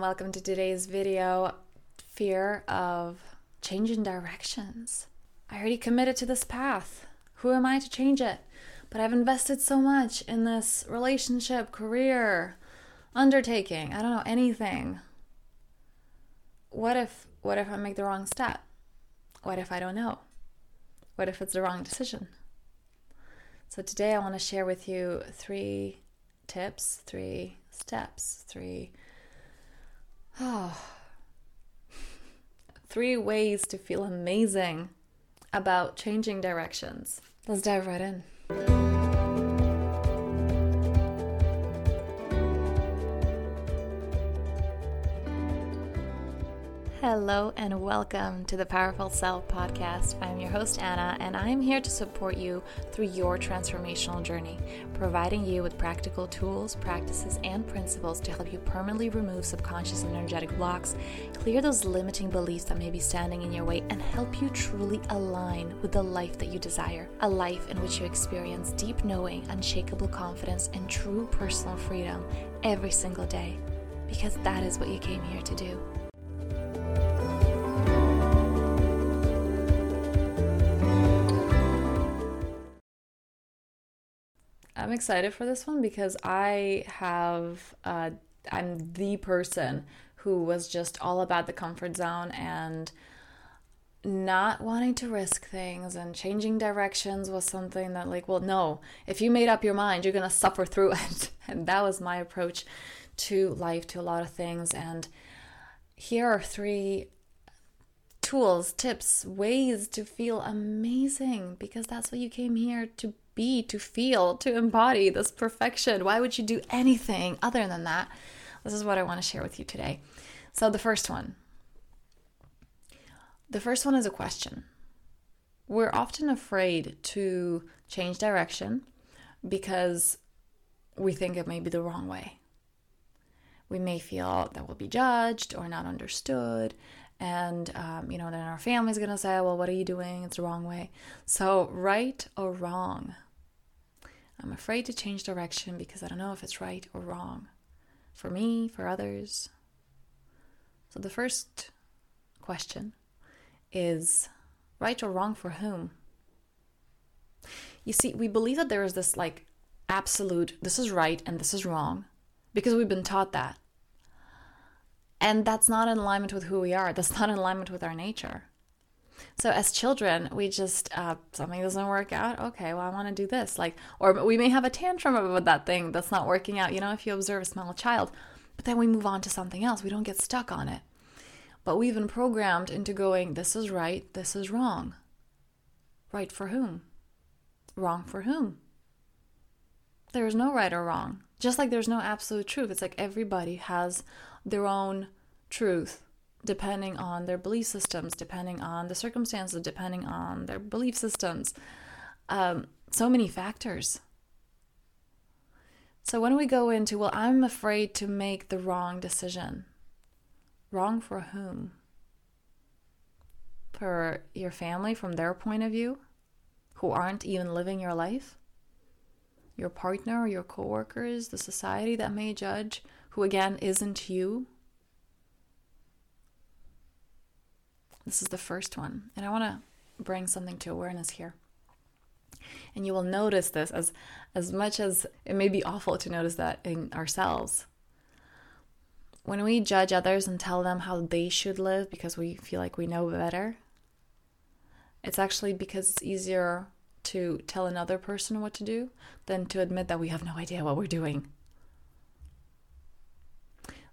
Welcome to today's video Fear of changing directions. I already committed to this path. Who am I to change it? But I've invested so much in this relationship, career, undertaking, I don't know, anything. What if what if I make the wrong step? What if I don't know? What if it's the wrong decision? So today I want to share with you three tips, three steps, three. Three ways to feel amazing about changing directions. Let's dive right in. Hello and welcome to the Powerful Self podcast. I'm your host, Anna, and I'm here to support you through your transformational journey, providing you with practical tools, practices, and principles to help you permanently remove subconscious and energetic blocks, clear those limiting beliefs that may be standing in your way, and help you truly align with the life that you desire a life in which you experience deep knowing, unshakable confidence, and true personal freedom every single day. Because that is what you came here to do. Excited for this one because I have, uh, I'm the person who was just all about the comfort zone and not wanting to risk things and changing directions was something that, like, well, no, if you made up your mind, you're going to suffer through it. And that was my approach to life, to a lot of things. And here are three tools, tips, ways to feel amazing because that's what you came here to be, to feel, to embody this perfection. Why would you do anything other than that? This is what I want to share with you today. So, the first one the first one is a question. We're often afraid to change direction because we think it may be the wrong way. We may feel that we'll be judged or not understood, and um, you know then our family's gonna say well what are you doing it's the wrong way so right or wrong I'm afraid to change direction because I don't know if it's right or wrong for me, for others. So the first question is right or wrong for whom? You see, we believe that there is this like absolute, this is right and this is wrong because we've been taught that. And that's not in alignment with who we are, that's not in alignment with our nature. So as children, we just uh, something doesn't work out. Okay, well I want to do this. Like, or we may have a tantrum about that thing that's not working out. You know, if you observe a small child, but then we move on to something else. We don't get stuck on it. But we've been programmed into going, this is right, this is wrong. Right for whom? Wrong for whom? There is no right or wrong. Just like there's no absolute truth. It's like everybody has their own truth depending on their belief systems, depending on the circumstances, depending on their belief systems. Um, so many factors. So when we go into, well, I'm afraid to make the wrong decision. Wrong for whom? For your family from their point of view, who aren't even living your life? Your partner, your coworkers, the society that may judge, who again isn't you? This is the first one. And I want to bring something to awareness here. And you will notice this as as much as it may be awful to notice that in ourselves. When we judge others and tell them how they should live because we feel like we know better, it's actually because it's easier to tell another person what to do than to admit that we have no idea what we're doing.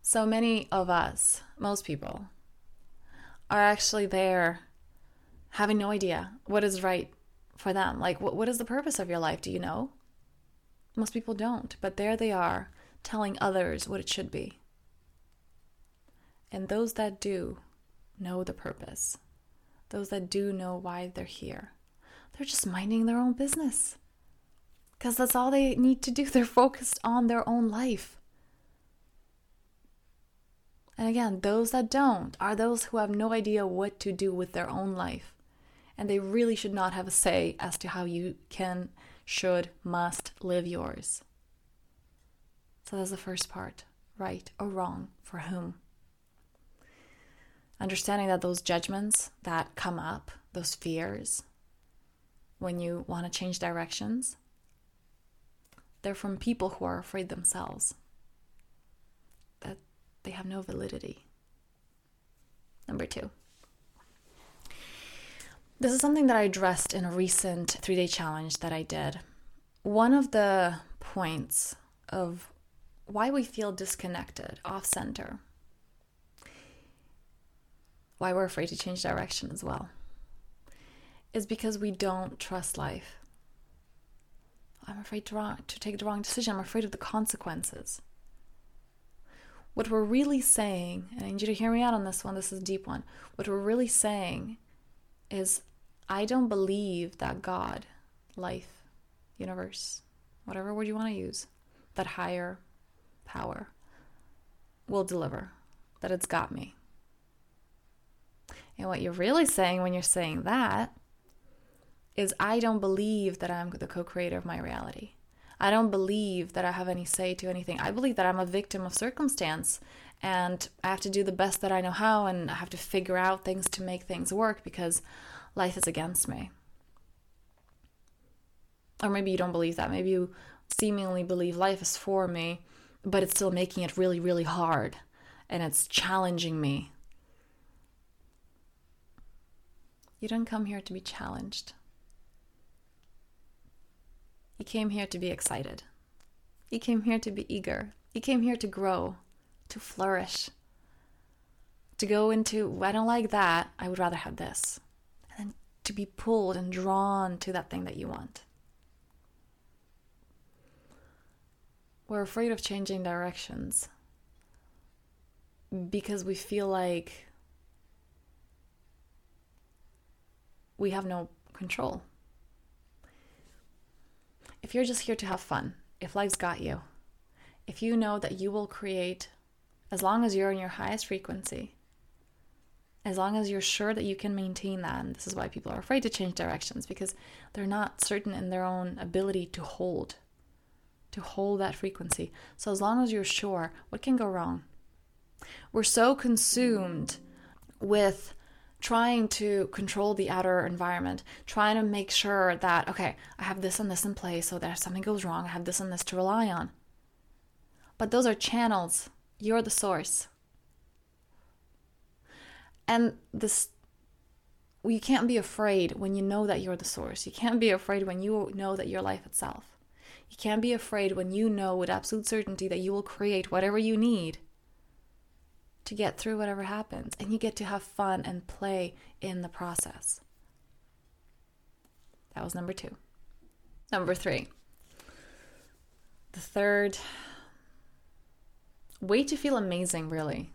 So many of us, most people, are actually there having no idea what is right for them. Like, what, what is the purpose of your life? Do you know? Most people don't, but there they are telling others what it should be. And those that do know the purpose, those that do know why they're here, they're just minding their own business. Because that's all they need to do. They're focused on their own life. And again, those that don't are those who have no idea what to do with their own life. And they really should not have a say as to how you can, should, must live yours. So that's the first part right or wrong for whom. understanding that those judgments that come up, those fears, when you want to change directions, they're from people who are afraid themselves. They have no validity. Number two. This is something that I addressed in a recent three day challenge that I did. One of the points of why we feel disconnected, off center, why we're afraid to change direction as well, is because we don't trust life. I'm afraid to, wrong, to take the wrong decision. I'm afraid of the consequences. What we're really saying, and I need you to hear me out on this one, this is a deep one. What we're really saying is, I don't believe that God, life, universe, whatever word you want to use, that higher power will deliver, that it's got me. And what you're really saying when you're saying that is, I don't believe that I'm the co creator of my reality. I don't believe that I have any say to anything. I believe that I'm a victim of circumstance and I have to do the best that I know how and I have to figure out things to make things work because life is against me. Or maybe you don't believe that. Maybe you seemingly believe life is for me, but it's still making it really, really hard and it's challenging me. You didn't come here to be challenged. You came here to be excited. You came here to be eager. You came here to grow, to flourish, to go into, I don't like that, I would rather have this. And then to be pulled and drawn to that thing that you want. We're afraid of changing directions because we feel like we have no control. If you're just here to have fun, if life's got you, if you know that you will create, as long as you're in your highest frequency, as long as you're sure that you can maintain that, and this is why people are afraid to change directions because they're not certain in their own ability to hold, to hold that frequency. So, as long as you're sure, what can go wrong? We're so consumed with trying to control the outer environment, trying to make sure that, okay, I have this and this in place so that if something goes wrong, I have this and this to rely on. But those are channels. You're the source. And this you can't be afraid when you know that you're the source. You can't be afraid when you know that you're life itself. You can't be afraid when you know with absolute certainty that you will create whatever you need to get through whatever happens, and you get to have fun and play in the process. That was number two. Number three. The third way to feel amazing, really.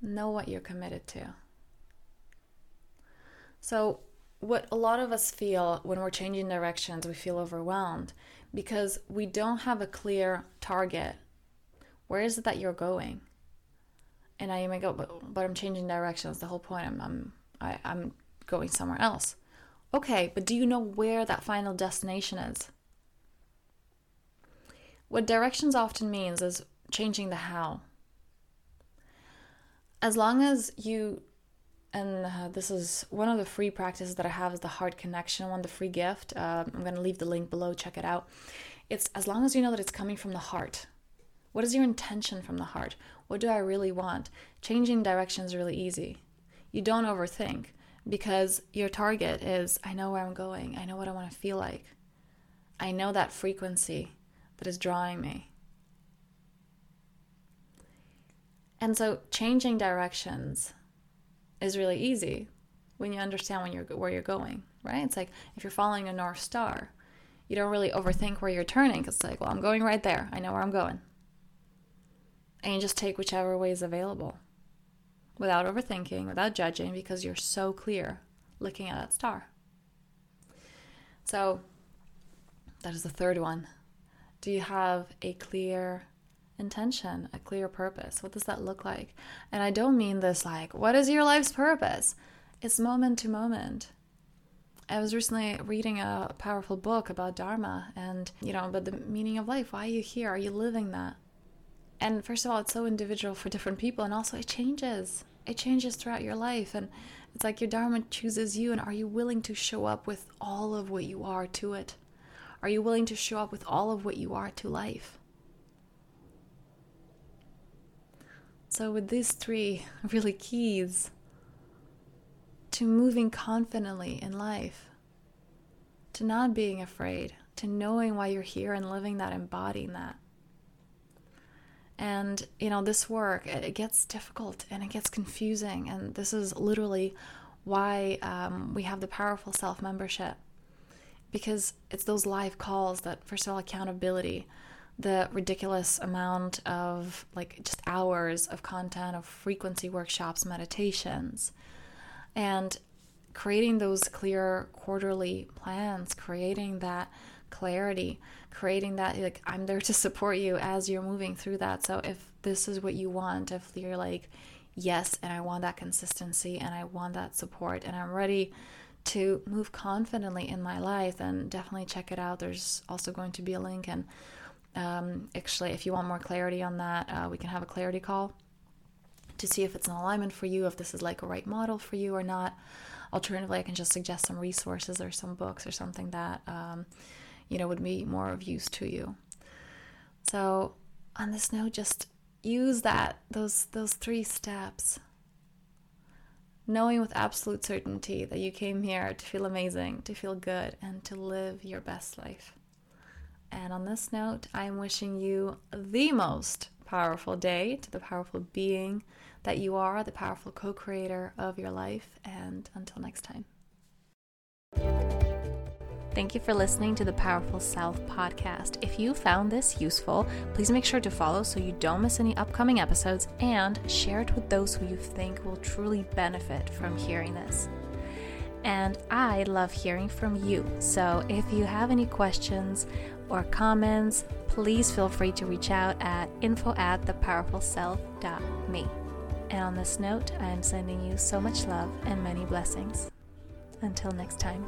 Know what you're committed to. So, what a lot of us feel when we're changing directions, we feel overwhelmed because we don't have a clear target where is it that you're going? And I may go, but, but I'm changing directions. The whole point, I'm, I'm, I, I'm going somewhere else. Okay, but do you know where that final destination is? What directions often means is changing the how. As long as you, and uh, this is one of the free practices that I have is the heart connection one, the free gift. Uh, I'm going to leave the link below, check it out. It's as long as you know that it's coming from the heart. What is your intention from the heart? What do I really want? Changing direction is really easy. You don't overthink because your target is I know where I'm going, I know what I want to feel like, I know that frequency that is drawing me. And so changing directions is really easy when you understand when you're where you're going, right? It's like if you're following a north star, you don't really overthink where you're turning. It's like, well, I'm going right there. I know where I'm going and you just take whichever way is available without overthinking, without judging, because you're so clear looking at that star. So, that is the third one. Do you have a clear intention, a clear purpose? What does that look like? And I don't mean this like, what is your life's purpose? It's moment to moment. I was recently reading a powerful book about Dharma and, you know, about the meaning of life. Why are you here? Are you living that? And first of all, it's so individual for different people, and also it changes. It changes throughout your life, and it's like your Dharma chooses you, and are you willing to show up with all of what you are to it? Are you willing to show up with all of what you are to life? So, with these three really keys to moving confidently in life, to not being afraid, to knowing why you're here and living that, embodying that. And, you know, this work, it, gets difficult and it gets confusing. And this is literally why um, we have the Powerful Self membership. Because it's those live calls that, first of all, accountability, the ridiculous amount of like just hours of content of frequency workshops meditations and creating those clear quarterly plans creating that clarity creating that like i'm there to support you as you're moving through that so if this is what you want if you're like yes and i want that consistency and i want that support and i'm ready to move confidently in my life then definitely check it out there's also going to be a link and um, actually, if you want more clarity on that, uh, we can have a clarity call to see if it's an alignment for you, if this is like a right model for you or not. Alternatively, I can just suggest some resources or some books or something that um, you know would be more of use to you. So, on this note, just use that those those three steps knowing with absolute certainty that you came here to feel amazing, to feel good, and to live your best life. And on this note, I am wishing you the most powerful day to the powerful being that you are, the powerful co creator of your life. And until next time. Thank you for listening to the Powerful Self podcast. If you found this useful, please make sure to follow so you don't miss any upcoming episodes and share it with those who you think will truly benefit from hearing this and I love hearing from you. So if you have any questions or comments, please feel free to reach out at info at thepowerfulself.me. And on this note, I am sending you so much love and many blessings. Until next time.